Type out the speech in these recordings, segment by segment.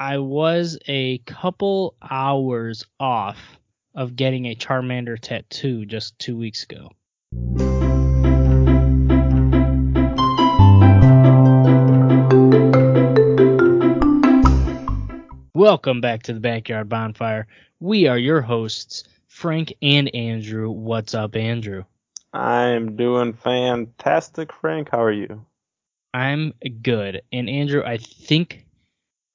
I was a couple hours off of getting a Charmander tattoo just two weeks ago. Welcome back to the Backyard Bonfire. We are your hosts, Frank and Andrew. What's up, Andrew? I'm doing fantastic, Frank. How are you? I'm good. And Andrew, I think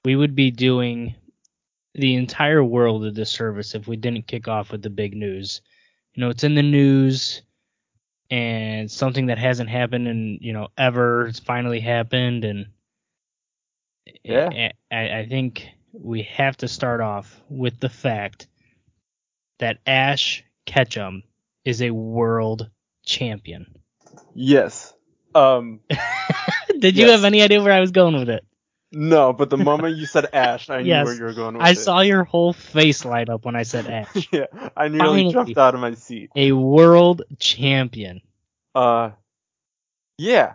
we would be doing the entire world a disservice if we didn't kick off with the big news. You know, it's in the news and something that hasn't happened in, you know, ever. It's finally happened and Yeah. I, I think we have to start off with the fact that Ash Ketchum is a world champion. Yes. Um, Did you Yes. have any idea where I was going with it? No, but the moment you said Ash, I knew where you were going with it. I it. saw your whole face light up when I said Ash. yeah, I nearly Finally. jumped out of my seat. a world champion. Uh, yeah.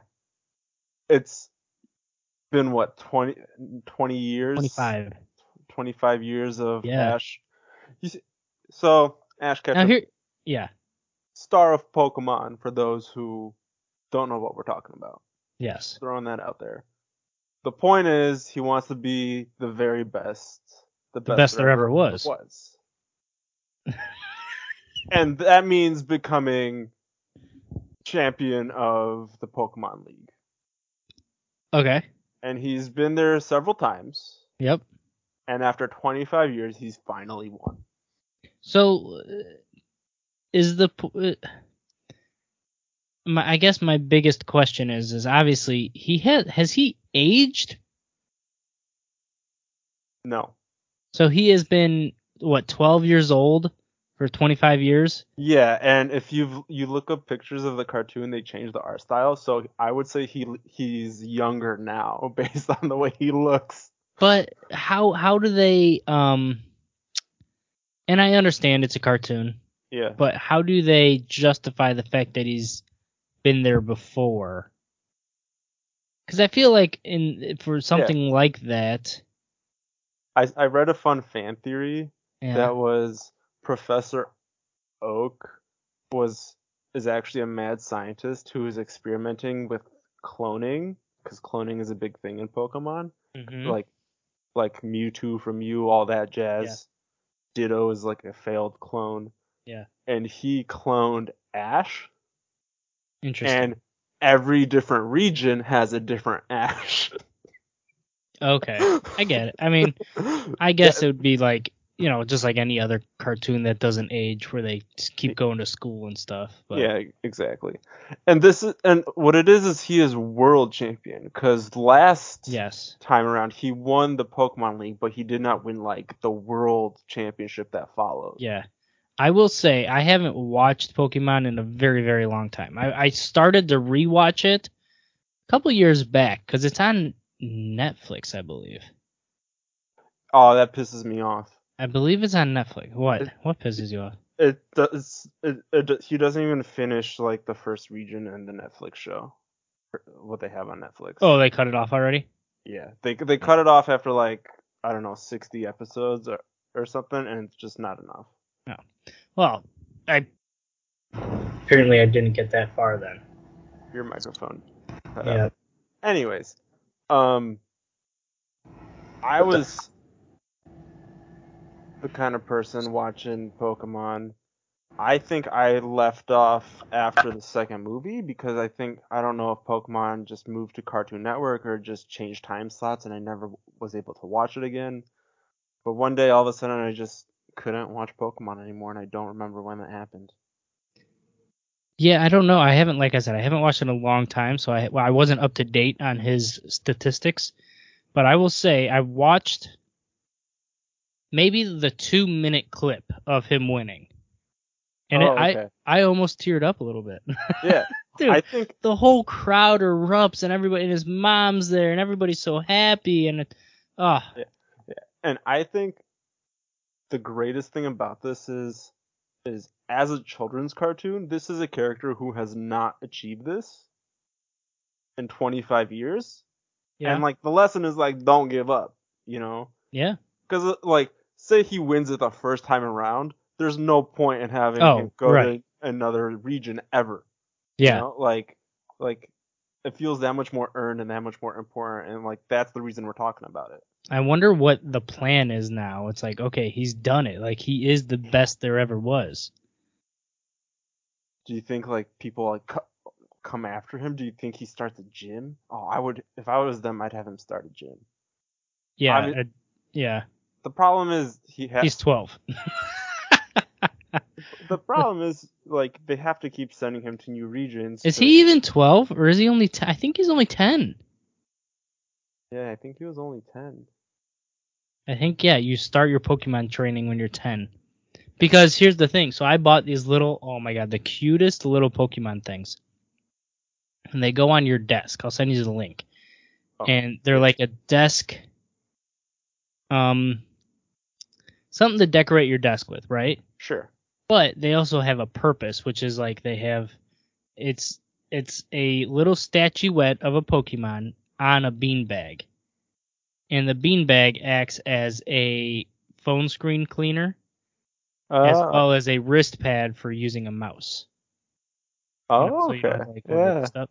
It's been what 20, 20 years, 25. 25 years of Yeah. Ash. You see, so Ash Ketchum. Now here, yeah, star of Pokemon. For those who don't know what we're talking about. yes, throwing that out there. The point is, he wants to be the very best, the best, best there ever was. was. and that means becoming champion of the Pokemon League. okay, And he's been there several times. yep. And after 25 years, he's finally won. So, uh, is the uh, my I guess my biggest question is is obviously he has has he aged? No. So he has been what 12 years old for 25 years. Yeah, and if you you look up pictures of the cartoon, they changed the art style. So I would say he he's younger now based on the way he looks. But how how do they um? And I understand it's a cartoon. Yeah. but how do they justify the fact that he's been there before? Because I feel like in for something like that, I I read a fun fan theory yeah, that was Professor Oak was is actually a mad scientist who is experimenting with cloning because cloning is a big thing in Pokemon. mhm, Like like Mewtwo from Mew, all that jazz. Ditto is like a failed clone. Yeah. And he cloned Ash, interesting. and every different region has a different Ash. okay, I get it. I mean, I guess it would be like you know just like any other cartoon that doesn't age, where they keep going to school and stuff. But Yeah, exactly. And this is and what it is is he is world champion because last yes, time around he won the Pokemon League, but he did not win like the world championship that followed. yeah. I will say I haven't watched Pokemon in a very very long time. I, I started to rewatch it a couple years back because it's on Netflix, I believe. Oh, that pisses me off. I believe it's on Netflix. What? It- What pisses you off? It does. It, it, he doesn't even finish like the first region in the Netflix show. What they have on Netflix. Oh, they cut it off already. yeah. They they cut it off after like I don't know 60 episodes or or something, and it's just not enough. Well, I apparently I didn't get that far then. Your microphone. cut Yeah. Anyways, um, I was the kind of person watching Pokemon. I think I left off after the second movie because I think I don't know if Pokemon just moved to Cartoon Network or just changed time slots and I never was able to watch it again. But one day all of a sudden I just couldn't watch Pokemon anymore and I don't remember when that happened. Yeah, I don't know. I haven't, like I said, I haven't watched in a long time, so I well, I wasn't up to date on his statistics. But I will say I watched maybe the two minute clip of him winning, and oh, it, I okay. I almost teared up a little bit. yeah. Dude, I think the whole crowd erupts, and everybody and his mom's there, and everybody's so happy, and it, oh, and I think the greatest thing about this is is as a children's cartoon, this is a character who has not achieved this in 25 years. yeah, And like the lesson is like don't give up, you know. Yeah. Because uh, like, say he wins it the first time around, there's no point in having Oh, him go right. to another region ever. You Yeah. know? Like, like it feels that much more earned and that much more important, and like that's the reason we're talking about it. I wonder what the plan is now. It's like, okay, he's done it. Like he is the best there ever was. Do you think like people like co- come after him? Do you think he starts a gym? Oh, I would. If I was them, I'd have him start a gym. Yeah. I mean- uh, yeah. The problem is he has. He's 12. The problem is like they have to keep sending him to new regions. is to- he even 12 or is he only 10? I think he's only 10. Yeah, I think he was only ten. I think yeah, you start your Pokemon training when you're 10. Because here's the thing. So I bought these little oh my god, the cutest little Pokemon things. And they go on your desk. I'll send you the link. Oh, and they're like a desk um something to decorate your desk with, right? Sure. But they also have a purpose, which is like they have it's it's a little statuette of a Pokemon on a beanbag. And the beanbag acts as a phone screen cleaner as Oh, well as a wrist pad for using a mouse. You know, oh so you okay. like, yeah. stuff.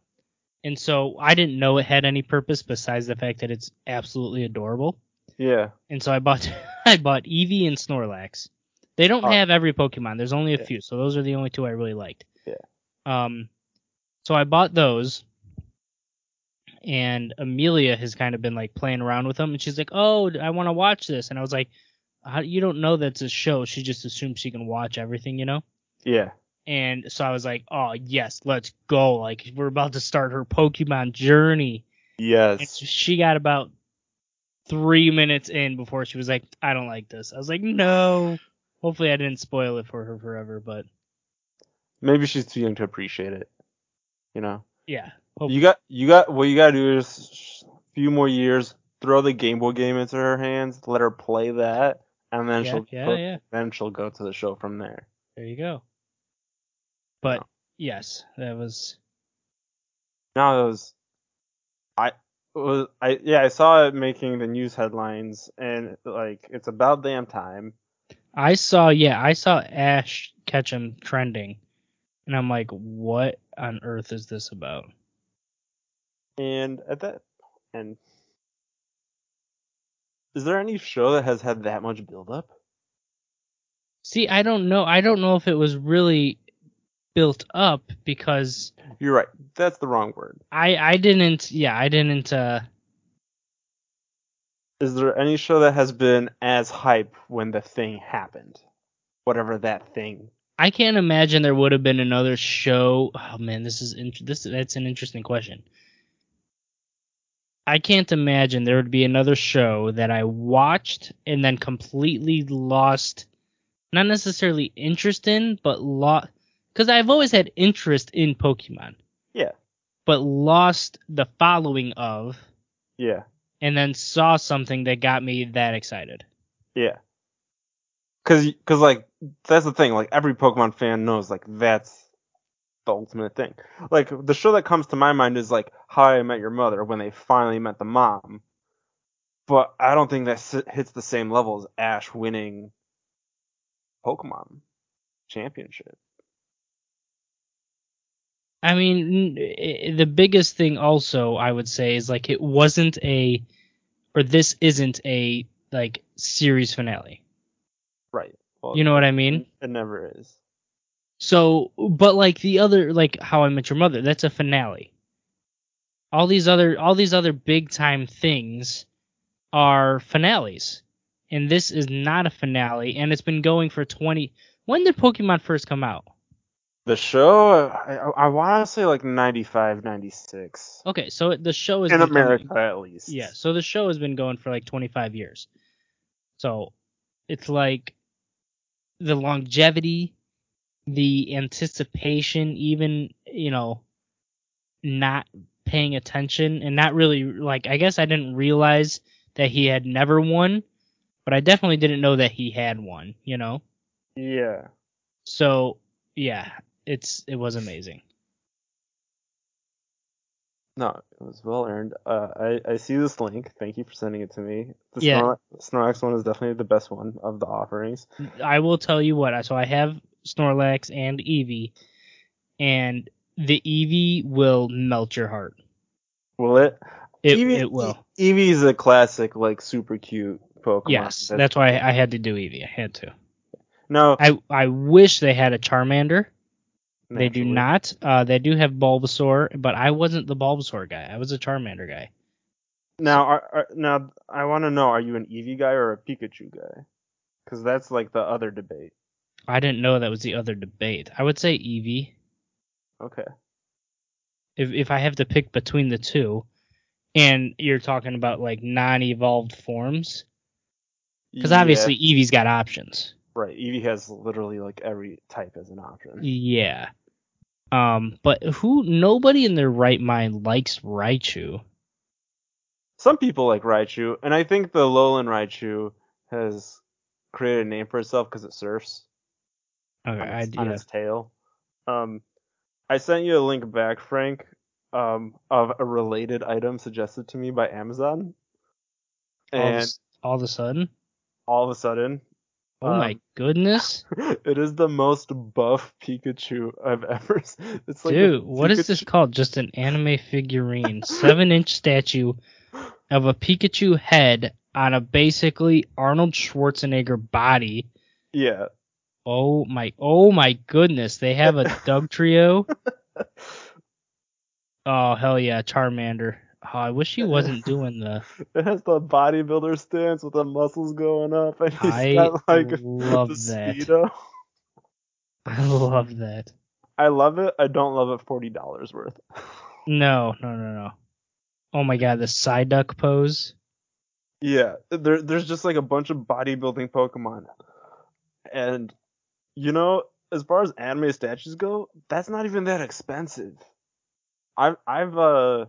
And so I didn't know it had any purpose besides the fact that it's absolutely adorable. Yeah. And so I bought I bought Eevee and Snorlax. They don't Oh. have every Pokemon. There's only a Yeah. few, so those are the only two I really liked. Yeah. Um, so I bought those, and Amelia has kind of been like playing around with them, and she's like, "Oh, I want to watch this," and I was like, How, "You don't know that's a show. She just assumes she can watch everything, you know." Yeah. And so I was like, "Oh yes, let's go! Like we're about to start her Pokemon journey." And Yes. she got about three minutes in before she was like, I don't like this. I was like, no. Hopefully I didn't spoil it for her forever, but Maybe she's too young to appreciate it. You know. yeah. Hope- You got you got what you gotta do is a few more years, throw the Game Boy game into her hands, let her play that, and then yeah, she'll yeah, go- yeah. then she'll go to the show from there. There you go. But yes, that was No, it was I was I yeah, I saw it making the news headlines and like it's about damn time. I saw yeah, I saw Ash Ketchum trending. And I'm like, what on earth is this about? And at that and is there any show that has had that much build up? See, I don't know. I don't know if it was really built up because You're right. That's the wrong word. I I didn't yeah, I didn't uh Is there any show that has been as hype when the thing happened? Whatever that thing. I can't imagine there would have been another show. Oh man, this is int- this that's an interesting question. I can't imagine there would be another show that I watched and then completely lost, not necessarily interest in, but lost because I've always had interest in Pokemon, Yeah. but lost the following of, Yeah. and then saw something that got me that excited. Yeah. Cause, cause like that's the thing. Like every Pokemon fan knows like that's the ultimate thing. Like the show that comes to my mind is like How I Met Your Mother when they finally met the mom. But I don't think that hits the same level as Ash winning Pokemon championship. I mean, the biggest thing also I would say is like it wasn't a, or this isn't a like series finale. Right. Well, You know what I mean? It never is. So, but like the other, like How I Met Your Mother, that's a finale. All these other, all these other big time things are finales, and this is not a finale, and it's been going for twenty. When did Pokemon first come out? The show, I, I, I want to say like 95, 96. Okay, so the show is In America, at least. Yeah, so the show has been going for like 25 years. So it's like the longevity, the anticipation, even, you know, not paying attention and not really like I guess I didn't realize that he had never won, but I definitely didn't know that he had won, you know? Yeah. So, yeah, it's it was amazing. No, it was well earned. Uh, I I see this link. Thank you for sending it to me. The Yeah. Snorlax, Snorlax one is definitely the best one of the offerings. I will tell you what. So I have Snorlax and Eevee, and the Eevee will melt your heart. Will it? It, Eevee, it will. E- Eevee's a classic, like super cute Pokemon. Yes, That's- that's why I had to do Eevee. I had to. no. I I wish they had a Charmander. They do not. Uh, they do have Bulbasaur, but I wasn't the Bulbasaur guy. I was a Charmander guy. Now, are, are, now I want to know: Are you an Eevee guy or a Pikachu guy? Because that's like the other debate. I didn't know that was the other debate. I would say Eevee. Okay. If if I have to pick between the two, and you're talking about like non-evolved forms, because Yeah, obviously Eevee's got options. right. Eevee has literally like every type as an option. Yeah. Um, but who? Nobody in their right mind likes Raichu. Some people like Raichu, and I think the Alolan Raichu has created a name for itself because it surfs Okay, on I, on yeah. its tail. Um, I sent you a link back, Frank, um, of a related item suggested to me by Amazon, all, and s- all of a sudden, all of a sudden, oh my um, goodness, it is the most buff Pikachu I've ever. Seen. It's like dude, what is this called? Just an anime figurine, seven-inch statue of a Pikachu head on a basically Arnold Schwarzenegger body. Yeah, Oh my, oh my goodness, they have a Dugtrio. Oh hell yeah, Charmander. Oh, I wish he wasn't doing the. it has the bodybuilder stance with the muscles going up, and he's I got like love the that. speedo. I love that. I love it. I don't love it. Forty dollars worth. No, no, no, no. Oh my god, the Psyduck pose. Yeah, there, there's just like a bunch of bodybuilding Pokemon, and you know, as far as anime statues go, that's not even that expensive. I've, I've, uh,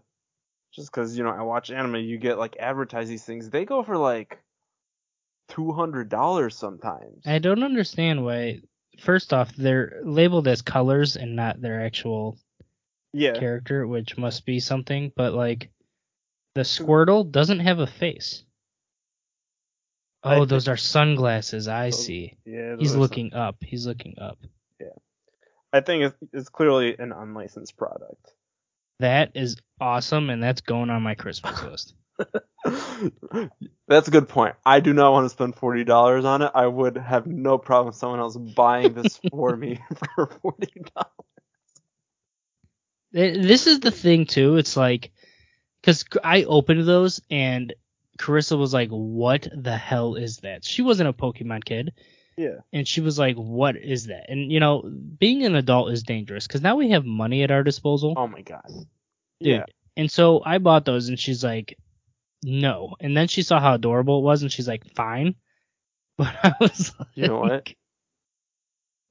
just because you know I watch anime, you get like advertise these things. They go for like two hundred dollars sometimes. I don't understand why. First off, they're labeled as colors and not their actual yeah, character, which must be something. But like, the Squirtle doesn't have a face. I Oh, think- those are sunglasses. I Those- see. yeah. He's looking up. He's looking up. Yeah, I think it's, it's clearly an unlicensed product. That is awesome, and that's going on my Christmas list. That's a good point. I do not want to spend forty dollars on it. I would have no problem someone else buying this for me for forty dollars. This is the thing too. It's like, because I opened those and Carissa was like, "What the hell is that?" She wasn't a Pokemon kid, Yeah. and she was like, "What is that?" And you know, being an adult is dangerous because now we have money at our disposal, Oh my god. dude. Yeah. And so I bought those, and she's like, "No." And then she saw how adorable it was, and she's like, "Fine." But I was like, You know what?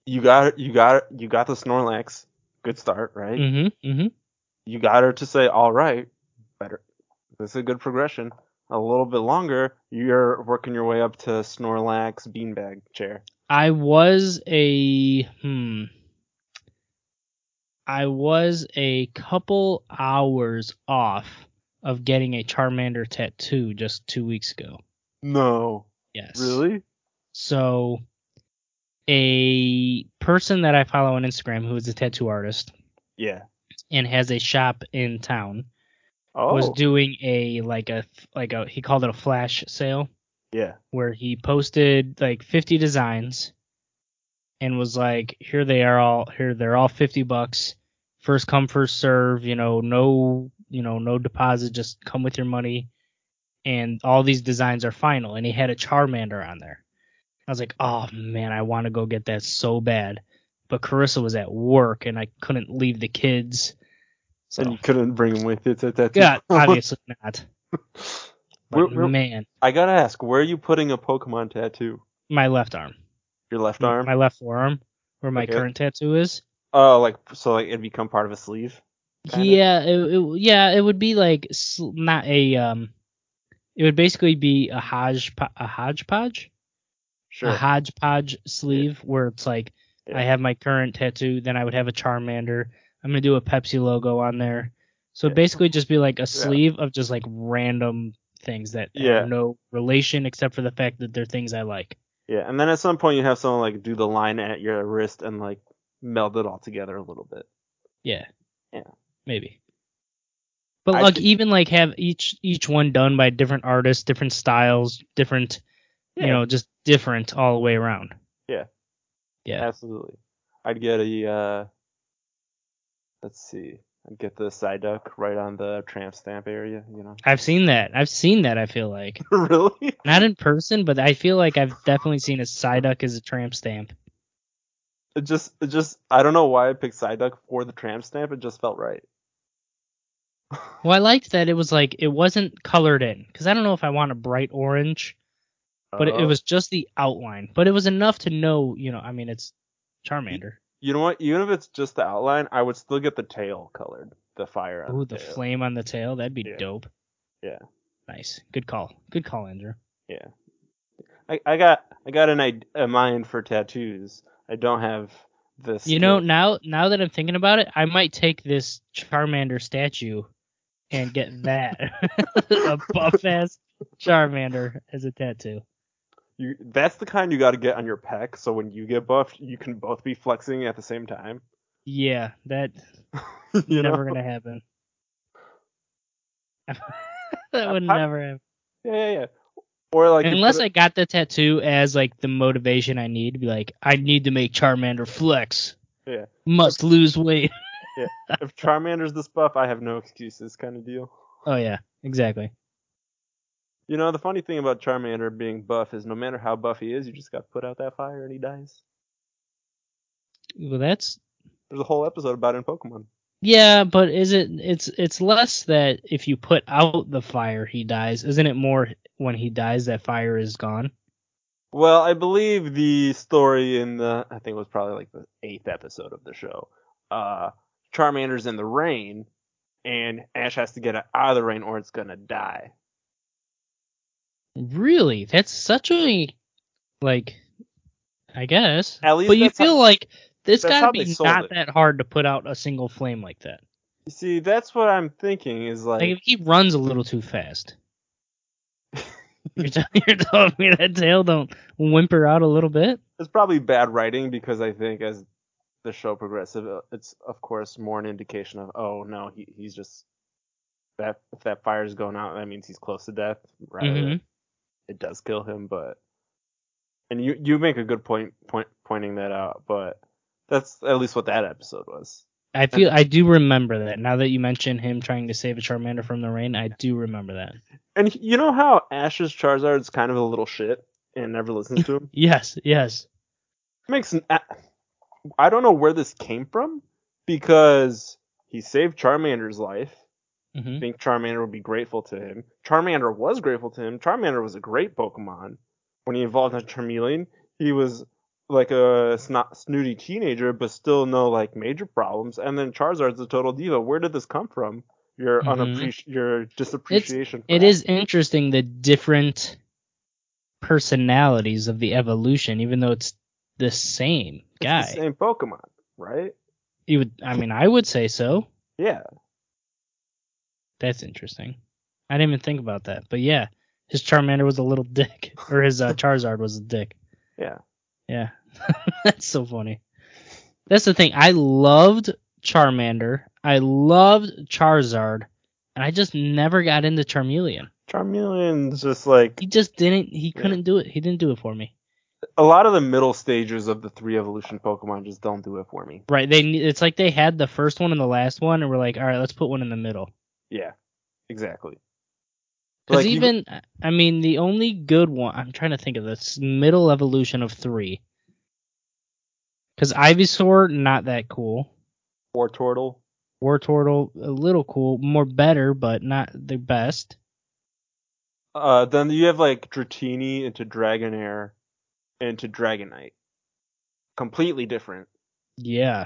You got you got you got the Snorlax. Good start, right? Mm-hmm. Mm-hmm. You got her to say, "All right, better." This is a good progression. A little bit longer, you're working your way up to Snorlax beanbag chair. I was a hmm. I was a couple hours off of getting a Charmander tattoo just two weeks ago. No. Yes. Really? So, a person that I follow on Instagram who is a tattoo artist Yeah. and has a shop in town Oh. was doing a like a like a he called it a flash sale yeah. where he posted like 50 designs and was like, here they are all here they're all 50 bucks, first come first serve, you know, no you know no deposit, just come with your money, and all these designs are final. And he had a Charmander on there. I was like, oh man, I want to go get that so bad, but Carissa was at work and I couldn't leave the kids. So And you couldn't bring him with you to that. yeah, obviously not. But where- man, I gotta ask, where are you putting a Pokemon tattoo? my left arm. Your left arm? My left forearm, where my Okay. current tattoo is. Oh, like so, like it'd become part of a sleeve. Yeah, it, it, yeah, it would be like not a um, it would basically be a hodge a hodgepodge, Sure. a hodgepodge sleeve where it's like Yeah. I have my current tattoo, then I would have a Charmander. I'm gonna do a Pepsi logo on there, So Yeah. basically, just be like a sleeve of just like random things that Yeah. have no relation except for the fact that they're things I like. Yeah, and then at some point you have someone like do the line at your wrist and like meld it all together a little bit. Yeah. Yeah. Maybe. But I like even like have each each one done by different artists, different styles, different Yeah. you know, just different all the way around. Yeah. Yeah. Absolutely. I'd get a uh let's see. I'd get the Psyduck right on the tramp stamp area, you know. I've seen that. I've seen that, I feel like. really? Not in person, but I feel like I've definitely seen a Psyduck as a tramp stamp. It just it just I don't know why I picked Psyduck for the tramp stamp, it just felt right. Well, I liked that it was like it wasn't colored in because I don't know if I want a bright orange, but it, it Uh, was just the outline. But it was enough to know, you know. I mean, it's Charmander. You know what? Even if it's just the outline, I would still get the tail colored, the fire on Ooh, the flame on the tail. That'd be Yeah. dope. Yeah. Nice. Good call. Good call, Andrew. Yeah. I, I got I got an a mind for tattoos. I don't have this. You know, now now that I'm thinking about it, I might take this Charmander statue and get that a buff ass Charmander as a tattoo. You, that's the kind you got to get on your pec, so when you get buffed, you can both be flexing at the same time. Yeah, that's you know? never gonna happen. that would I- never happen. Yeah, yeah, yeah. Or like Unless I got the tattoo as like the motivation I need to be like, I need to make Charmander flex. Yeah. Must lose weight. yeah if Charmander's this buff, I have no excuses, kind of deal. Oh yeah, exactly. You know, the funny thing about Charmander being buff is no matter how buff he is, you just got to put out that fire and he dies. Well, that's There's a whole episode about it in Pokemon. yeah, but is it? It's it's less that if you put out the fire, he dies. Isn't it more when he dies that fire is gone? Well, I believe the story in the I think it was probably like the eighth episode of the show. Uh Charmander's in the rain and Ash has to get out of the rain or it's gonna die. Really? That's such a like I guess. At least But you that's how- feel like this gotta be not it. that hard to put out a single flame like that. You see, that's what I'm thinking is like, Like he runs a little too fast. You're, tell- you're telling me that tail don't whimper out a little bit? it's probably bad writing because I think as the show progresses, uh, it's of course more an indication of oh no, he he's just that if that fire's going out, that means he's close to death. Rather Mhm. It does kill him, but and you you make a good point point pointing that out, but that's at least what that episode was. I feel I do remember that. Now that you mention him trying to save a Charmander from the rain, I do remember that. And you know how Ash's Charizard's kind of a little shit and never listens to him. Yes, yes. makes an, I don't know where this came from because he saved Charmander's life. I hmm think Charmander would be grateful to him. Charmander was grateful to him. Charmander was a great Pokemon. When he evolved into Charmeleon, he was like a snot, snooty teenager, but still no like major problems. And then Charizard's a total diva. Where did this come from? Your Mhm. unappreci- your disappreciation. for It Ash. interesting the different personalities of the evolution, even though it's the same It's guy. the same Pokemon, right? You would, I mean, I would say so. Yeah. That's interesting. I didn't even think about that, but yeah, his Charmander was a little dick, or his uh, Charizard was a dick. Yeah. Yeah, that's so funny. That's the thing. I loved Charmander. I loved Charizard, and I just never got into Charmeleon. Charmeleon's just like He just didn't. He couldn't do it. He didn't do it for me. a lot of the middle stages of the three evolution Pokemon just don't do it for me. Right? They. It's like they had the first one and the last one, and we're like, all right, let's put one in the middle. Yeah, exactly. Because Like, you- even, I mean, the only good one, I'm trying to think of this middle evolution of three. Because Ivysaur, not that cool. War Turtle. Wartortle, a little cool, more better, but not the best. Uh, then you have like Dratini into Dragonair into Dragonite. Completely different. Yeah.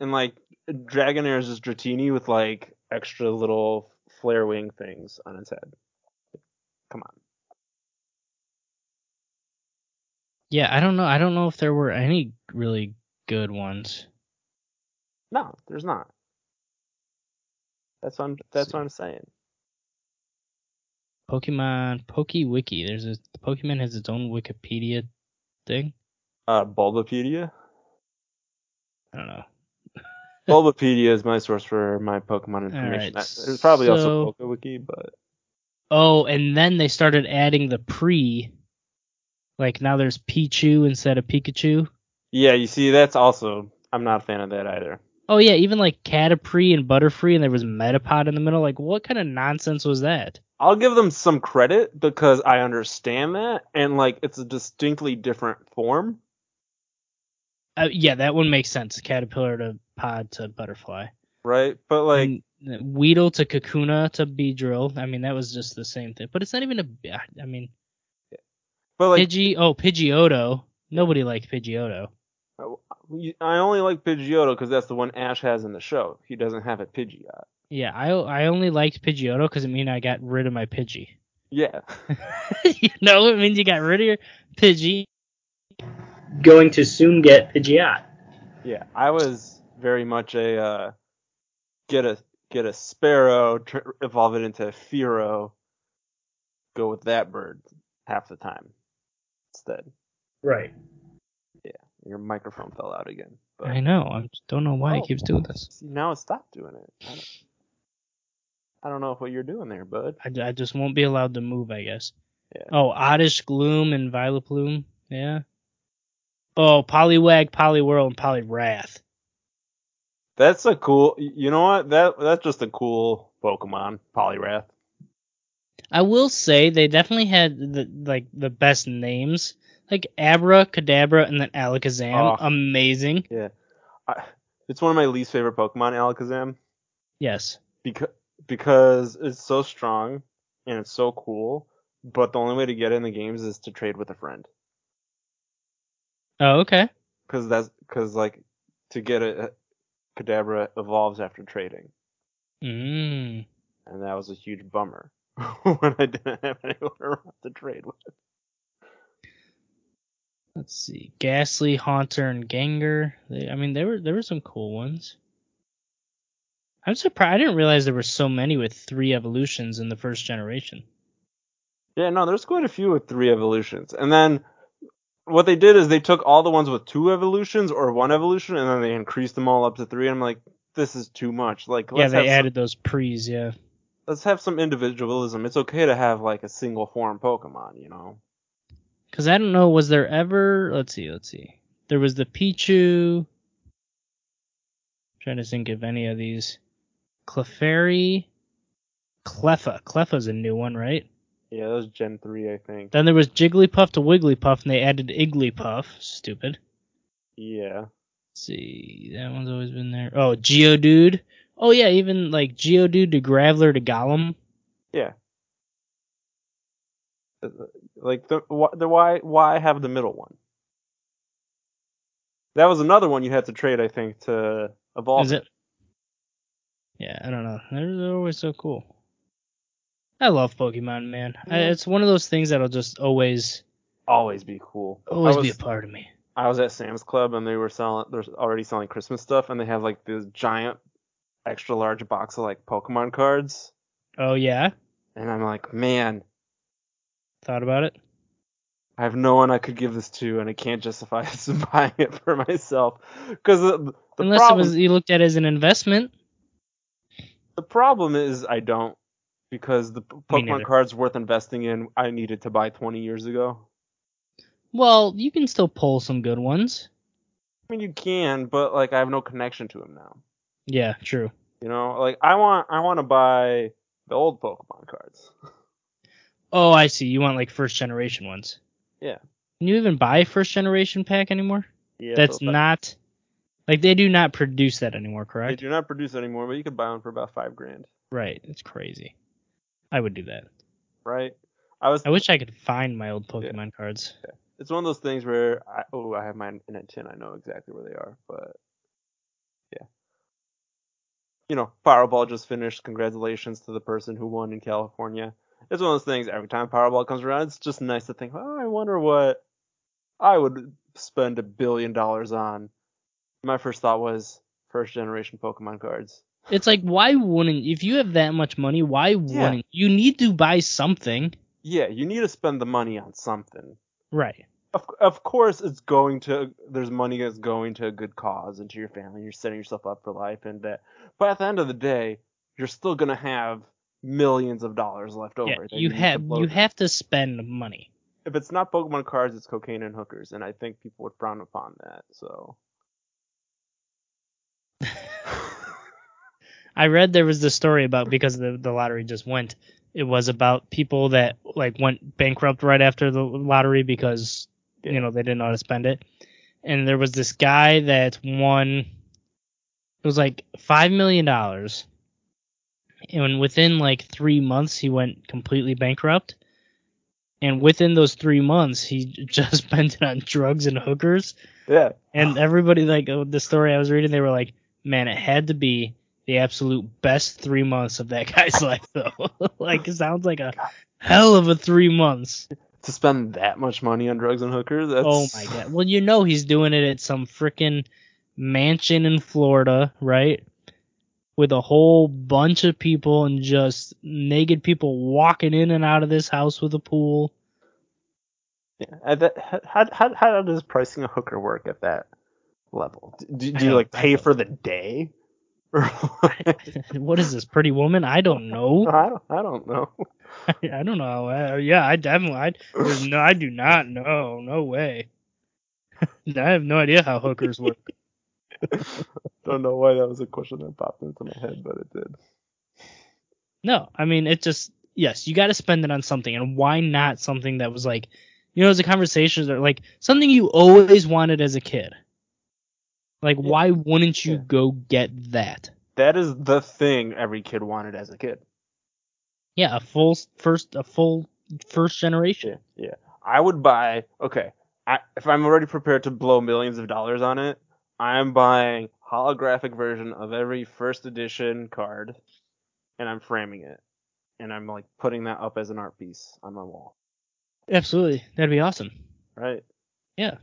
And like Dragonair is just Dratini with like extra little flare wing things on its head. Come on. Yeah, I don't know. I don't know if there were any really good ones. No, there's not. That's what I'm. That's what I'm saying. Pokemon PokeWiki. There's a Pokemon has its own Wikipedia thing. Uh, Bulbapedia. I don't know. Bulbapedia is my source for my Pokemon information. Alright, There's probably so- also PokeWiki, but Oh, and then they started adding the pre. Like now there's Pichu instead of Pikachu. yeah, you see, that's also. I'm not a fan of that either. Oh yeah, even like Caterpie and Butterfree, and there was Metapod in the middle. Like, what kind of nonsense was that? I'll give them some credit because I understand that, and like it's a distinctly different form. Uh, yeah, that one makes sense. Caterpillar to Pod to Butterfly. right? But like, and Weedle to Kakuna to Beedrill. I mean, that was just the same thing. But it's not even a. I mean, but like, Pidgey. Oh, Pidgeotto. Nobody liked Pidgeotto. I only like Pidgeotto because that's the one Ash has in the show. He doesn't have a Pidgeot. Yeah, I I only liked Pidgeotto because it mean I got rid of my Pidgey. Yeah, you know, it means you got rid of your Pidgey. Going to soon get Pidgeot. yeah. I was very much a uh, get a get a Spearow, tr- evolve it into a Fearow, go with that bird half the time instead. Right. Yeah, your microphone fell out again. But I know. I just don't know why Oh. it keeps doing this. see, now it stopped doing it. I don't, I don't know what you're doing there, bud. I, I just won't be allowed to move, I guess. Yeah. Oh, Oddish Gloom and Vileplume. Yeah. Oh, Poliwag, Poliwhirl, and Poliwrath. That's a cool. You know what? That that's just a cool Pokemon, Poliwrath. I will say they definitely had the like the best names, like Abra, Kadabra, and then Alakazam. Oh. Amazing. I, it's one of my least favorite Pokemon, Alakazam, Yes. because because it's so strong and it's so cool. But the only way to get in the games is to trade with a friend. Oh, okay. Because that's because like to get a Kadabra evolves after trading, Mm. and that was a huge bummer when I didn't have anyone around to trade with. Let's see. Gastly, Haunter, and Gengar. They, I mean, there were there were some cool ones. I'm surprised. I didn't realize there were so many with three evolutions in the first generation. Yeah, no, there's quite a few with three evolutions. And then what they did is they took all the ones with two evolutions or one evolution and then they increased them all up to three. And I'm like, this is too much. Like, yeah, they have some, added those pre's. Yeah. let's have some individualism. It's okay to have like a single form Pokemon, you know? Because I don't know, was there ever? Let's see, let's see. There was the Pichu. trying to think of any of these. Clefairy. Cleffa. Cleffa's a new one, right? Yeah, that was Gen 3, I think. Then there was Jigglypuff to Wigglypuff, and they added Igglybuff. Stupid. Yeah. Let's see, that one's always been there. Oh, Geodude. Oh yeah, even like Geodude to Graveler to Golem. Yeah. Uh, like, the, the why why have the middle one? That was another one you had to trade, I think, to evolve. Is it? Yeah, I don't know. They're, they're always so cool. I love Pokemon, man. I, it's one of those things that'll just always, Always be cool. always I be a part of me. I was at Sam's Club and they were selling, they're already selling Christmas stuff, and they have like this giant, extra large box of like Pokemon cards, Oh yeah, and I'm like, man, thought about it. I have no one I could give this to, and I can't justify buying it for myself because the, the Unless problem, it was you looked at it as an investment. the problem is I don't because the Pokemon cards worth investing in I needed to buy 20 years ago. Well, you can still pull some good ones. I mean, you can, but like I have no connection to them now. Yeah, true. You know, like I want I want to buy the old Pokemon cards. Oh, I see. You want like first generation ones. Yeah. Can you even buy first generation pack anymore? Yeah, That's not like they do not produce that anymore, correct? They do not produce anymore, but you could buy one for about five grand, Right. It's crazy. I would do that. right? I was. I wish I could find my old Pokemon cards. It's one of those things where I oh I have mine in a tin. I know exactly where they are, but yeah. You know, Powerball just finished. Congratulations to the person who won in California. It's one of those things. Every time Powerball comes around, it's just nice to think. Oh, I wonder what I would spend a billion dollars on. My first thought was first generation Pokemon cards. It's like why wouldn't if you have that much money, why wouldn't you need to buy something? Yeah, you need to spend the money on something. Right. Of, of course, it's going to there's money that's going to a good cause and to your family. You're setting yourself up for life and that. But at the end of the day, you're still gonna have millions of dollars left over. Yeah, that you have you have to spend money. If it's not Pokemon cards, it's cocaine and hookers, and I think people would frown upon that. So. I read there was this story about because the the lottery just went. It was about people that like went bankrupt right after the lottery because you know they didn't know how to spend it. And there was this guy that won. It was like five million dollars, and within like three months he went completely bankrupt. And within those three months, he just spent it on drugs and hookers. Yeah. And everybody like the story I was reading, they were like, "Man, it had to be the absolute best three months of that guy's life, though. like, it sounds like a hell of a three months." To spend that much money on drugs and hookers, that's Oh my god! Well, you know he's doing it at some freaking mansion in Florida, right? With a whole bunch of people and just naked people walking in and out of this house with a pool. Yeah. That, how, how how does pricing a hooker work at that level? Do, do you like pay for the day? What is this, Pretty Woman? I don't know. I don't I don't know. I don't know. Yeah, I definitely. I, no, I do not know. No way. I have no idea how hookers work. Don't know why that was a question that popped into my head, but it did. No, I mean it just yes, you got to spend it on something, and why not something that was like, you know, as a conversation or like something you always wanted as a kid. Like, Yeah. why wouldn't you Yeah. go get that? That is the thing every kid wanted as a kid. Yeah, a full first, a full first generation. Yeah, yeah. I would buy. Okay, I, if I'm already prepared to blow millions of dollars on it, I'm buying holographic version of every first edition card, and I'm framing it, and I'm like putting that up as an art piece on my wall. Absolutely, that'd be awesome. Right? Yeah.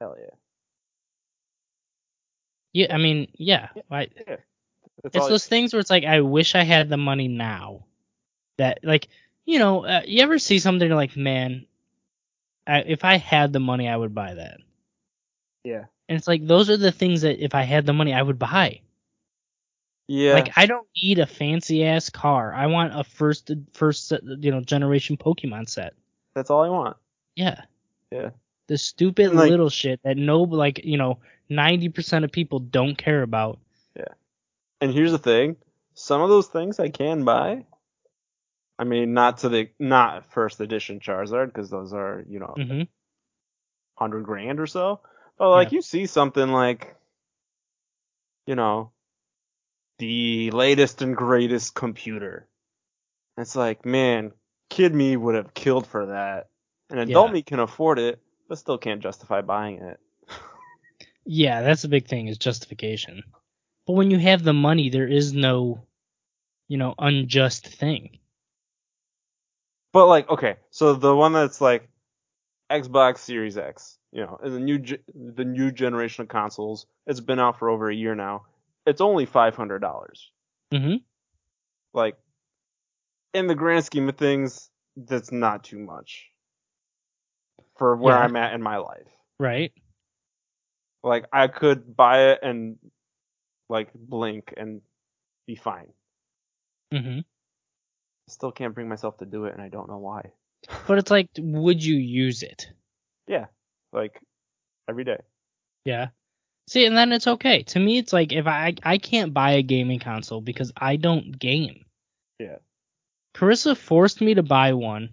Hell yeah. Yeah, I mean, yeah, I, That's it's I- those things where it's like I wish I had the money now. That like you know, uh, you ever see something like, man, I, if I had the money, I would buy that. yeah. And it's like those are the things that if I had the money, I would buy. Yeah. Like I don't need a fancy ass car. I want a first first you know generation Pokemon set. that's all I want. Yeah. Yeah. The stupid Like- little shit that no like you know ninety percent of people don't care about. Yeah. And here's the thing: some of those things I can buy. I mean, not to the not first edition Charizard because those are you know hmm hundred grand or so. But like you see something like, you know, the latest and greatest computer. It's like, man, kid me would have killed for that. And adult Yeah. me can afford it, but still can't justify buying it. Yeah, that's the big thing is justification. But when you have the money, there is no, you know, unjust thing. But like, okay, so the one that's like Xbox Series X, you know, is the new the new generation of consoles. It's been out for over a year now. It's only five hundred dollars. hmm like in the grand scheme of things, that's not too much for where Yeah. I'm at in my life. Right. Like I could buy it and like blink and be fine. hmm Still can't bring myself to do it, and I don't know why. But it's like, would you use it? Yeah, like every day. Yeah. See, and then it's okay. To me, it's like if I I can't buy a gaming console because I don't game. Yeah. Carissa forced me to buy one.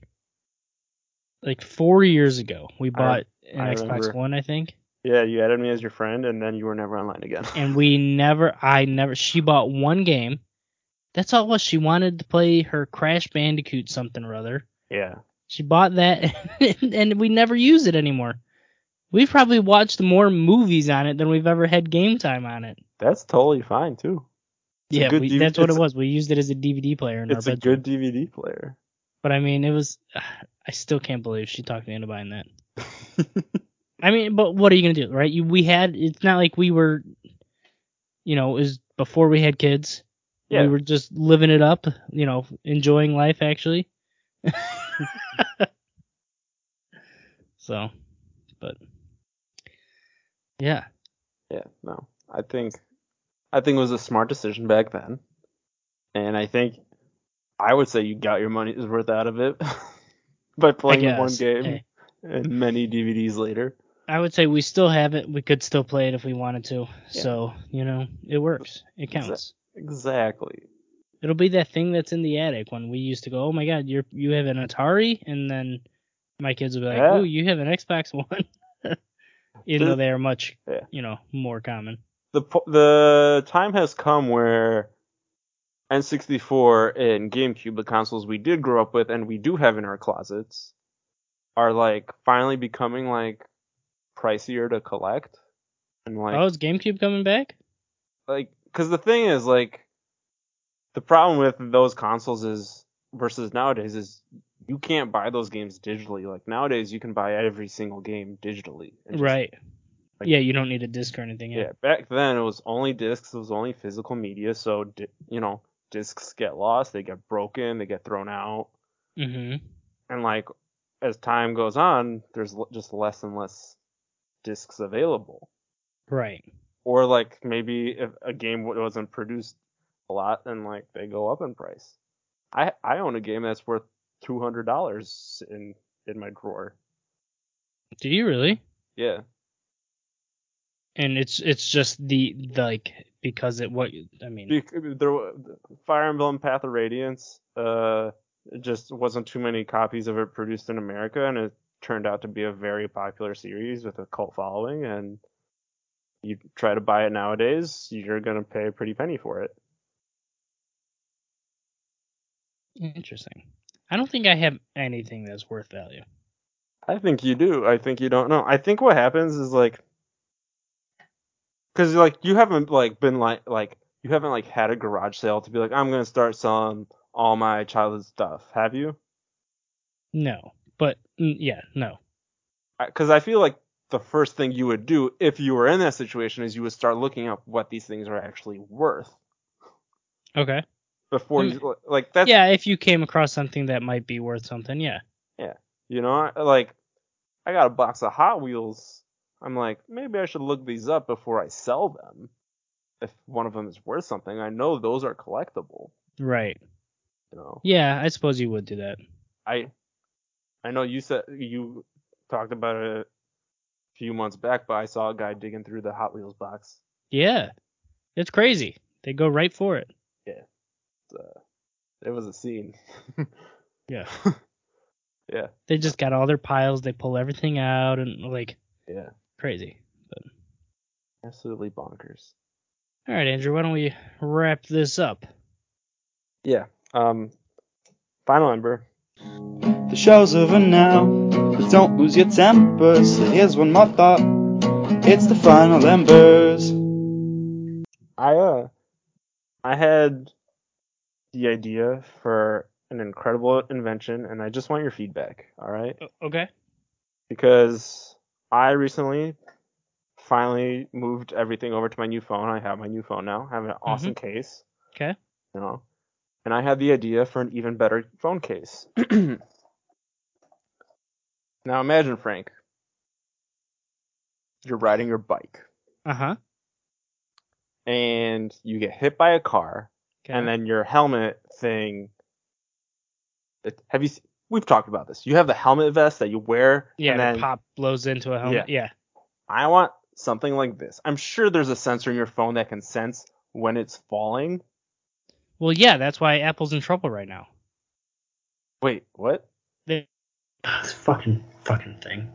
Like four years ago, we bought an I Xbox remember. One, I think, Yeah, you added me as your friend, and then you were never online again. and we never, I never. She bought one game. That's all it was. She wanted to play her Crash Bandicoot something or other. yeah, She bought that, and we never use it anymore. We've probably watched more movies on it than we've ever had game time on it. that's totally fine too. It's yeah, we, that's what it was. We used it as a DVD player in It's our a good DVD player. But I mean, it was. I still can't believe she talked me into buying that. I mean, but what are you gonna do, right? You, we had. It's not like we were. You know, was before we had kids. Yeah. We were just living it up, you know, enjoying life actually. so, but yeah, Yeah, no. I think I think it was a smart decision back then. And I think I would say you got your money's worth out of it by playing one game Hey. and many DVDs later. I would say we still have it. We could still play it if we wanted to. So, you know, it works. It counts. Exactly. It'll be that thing that's in the attic when we used to go, "Oh my god, you're you have an Atari?" and then my kids will be like, Yeah. "Oh, you have an Xbox One." Even though they are much, Yeah. you know, more common. The the time has come where N64 and GameCube, the consoles we did grow up with and we do have in our closets, are like finally becoming like pricier to collect. And like oh, is GameCube coming back? like because the thing is like the problem with those consoles is versus nowadays is you can't buy those games digitally like nowadays you can buy every single game digitally and just- Right. like- yeah, you don't need a disc or anything. yeah Yeah. back then it was only discs it was only physical media so you know discs get lost they get broken they get thrown out Mhm. and like as time goes on there's l- just less and less discs available Right. or like maybe if a game wasn't produced a lot and like they go up in price. I I own a game that's worth two hundred dollars in in my drawer. Do you really? Yeah, And it's it's just the, the like because it what I mean. Bec- there Fire Emblem Path of Radiance. Uh, just wasn't too many copies of it produced in America, and it turned out to be a very popular series with a cult following. And you try to buy it nowadays, you're gonna pay a pretty penny for it. Interesting. I don't think I have anything that's worth value. I think you do. I think you don't know. I think what happens is like, because like you haven't like been like like you haven't like had a garage sale to be like I'm gonna start selling all my childhood stuff. Have you? No. But yeah, no. Because I feel like the first thing you would do if you were in that situation is you would start looking up what these things are actually worth Okay. before Mm. you like that. yeah, if you came across something that might be worth something, yeah. Yeah, you know, like I got a box of Hot Wheels. I'm like, maybe I should look these up before I sell them. If one of them is worth something, I know those are collectible. Right. You know, Yeah, I suppose you would do that. I I know you said you talked about it a few months back, but I saw a guy digging through the Hot Wheels box. Yeah. It's crazy. They go right for it. Uh, it was a scene. Yeah. yeah, They just got all their piles, they pull everything out and like yeah, crazy. But. absolutely bonkers. All right, Andrew, why don't we wrap this up? Yeah. Um. Final Ember. The show's over now, but don't lose your temper. So here's one more thought. It's the final embers. I uh I had the idea for an incredible invention and I just want your feedback, all right? Okay. Because I recently finally moved everything over to my new phone. I have my new phone now. I have an awesome case, Okay. you know. And I had the idea for an even better phone case. now imagine Frank. You're riding your bike Uh huh. and you get hit by a car Okay. and then your helmet thing. Have you? Se- We've talked about this. You have the helmet vest that you wear, yeah, and then pop blows into a helmet. Yeah. I want something like this. I'm sure there's a sensor in your phone that can sense when it's falling. Well, yeah, that's why Apple's in trouble right now. Wait, what? They, this fucking fucking thing.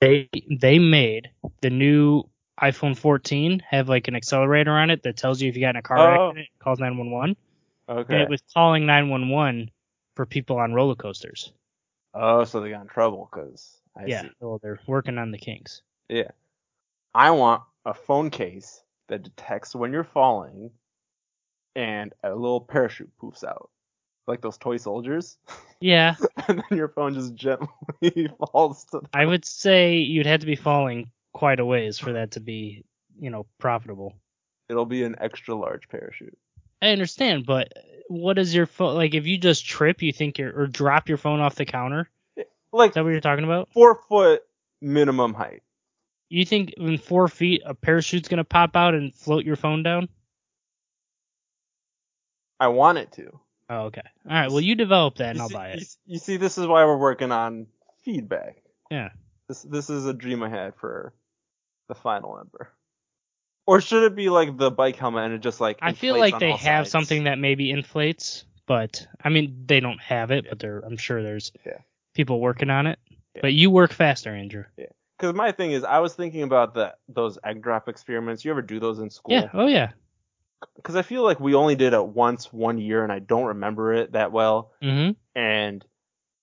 they they made the new iPhone 14 have like an accelerator on it that tells you if you got in a car Oh. accident, it calls 911, Okay. and it was calling 911 for people on roller coasters. oh, so they got in trouble because yeah, see. well they're working on the kinks. Yeah. I want a phone case that detects when you're falling, and a little parachute poofs out, like those toy soldiers. Yeah, and then your phone just gently falls to the I would say you'd have to be falling quite a ways for that to be, you know, profitable. It'll be an extra large parachute. I understand, but what is your phone like? If you just trip, you think you're or drop your phone off the counter? Like Is that what you're talking about? four foot minimum height. You think in four feet a parachute's gonna pop out and float your phone down? I want it to. Oh, okay. All right. Well, you develop that and You I'll see, buy it. s- You see, this is why we're working on feedback. Yeah. This this is a dream I had for the final ember. Or should it be like the bike helmet and it just like? I feel like they have sides? something that maybe inflates, but I mean they don't have it, but there I'm sure there's Yeah. people working on it. Yeah. But you work faster, Andrew. Yeah. Because my thing is, I was thinking about the those egg drop experiments. You ever do those in school? Yeah. Oh yeah. Because I feel like we only did it once one year, and I don't remember it that well. Mhm. And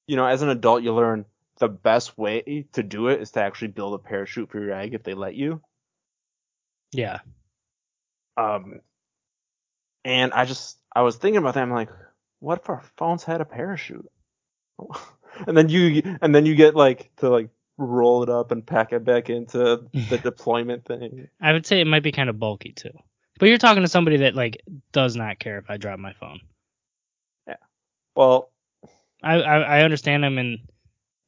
you know, as an adult, you learn the best way to do it is to actually build a parachute for your egg if they let you. Yeah. Um, and I just I was thinking about that. I'm like, what if our phones had a parachute? and then you and then you get like to like roll it up and pack it back into the deployment thing. I would say it might be kind of bulky too. But you're talking to somebody that like does not care if I drop my phone. Yeah. Well, I I, I understand I'm in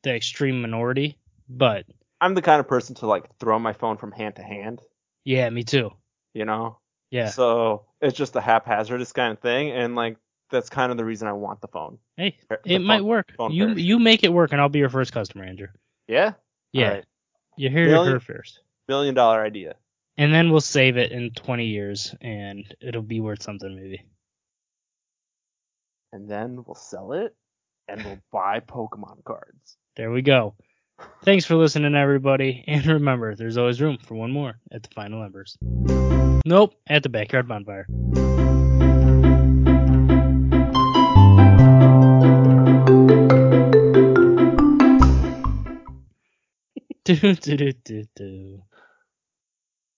the extreme minority, but I'm the kind of person to like throw my phone from hand to hand. Yeah, me too. You know. Yeah. So it's just a haphazardous kind of thing, and like that's kind of the reason I want the phone. Hey, The it might work. You you make it work, and I'll be your first customer, Andrew. Yeah. Yeah. Right. You hear here first. Million dollar idea. And then we'll save it in 20 years, and it'll be worth something maybe. And then we'll sell it, and we'll buy Pokemon cards. There we go. Thanks for listening, everybody. And remember, there's always room for one more at the final embers. Nope, at the backyard bonfire. do do do do do.